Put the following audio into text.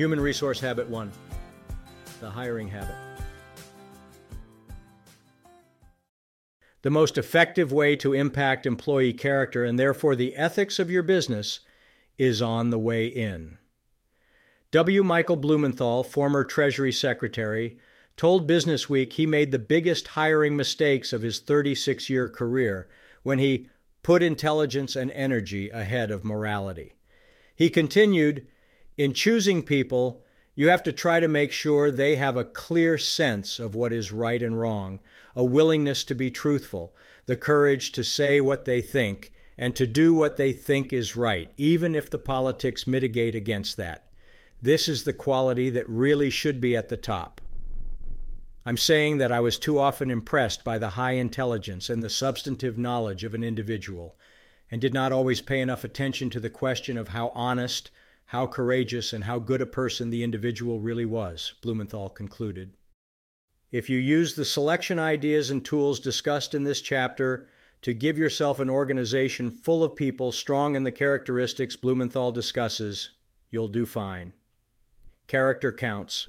Human resource habit one the hiring habit. The most effective way to impact employee character and therefore the ethics of your business is on the way in. W. Michael Blumenthal, former Treasury Secretary, told Businessweek he made the biggest hiring mistakes of his 36 year career when he put intelligence and energy ahead of morality. He continued In choosing people, you have to try to make sure they have a clear sense of what is right and wrong, a willingness to be truthful, the courage to say what they think, and to do what they think is right, even if the politics mitigate against that. This is the quality that really should be at the top. I'm saying that I was too often impressed by the high intelligence and the substantive knowledge of an individual, and did not always pay enough attention to the question of how honest, how courageous, and how good a person the individual really was, Blumenthal concluded. If you use the selection ideas and tools discussed in this chapter to give yourself an organization full of people strong in the characteristics Blumenthal discusses, you'll do fine. Character counts.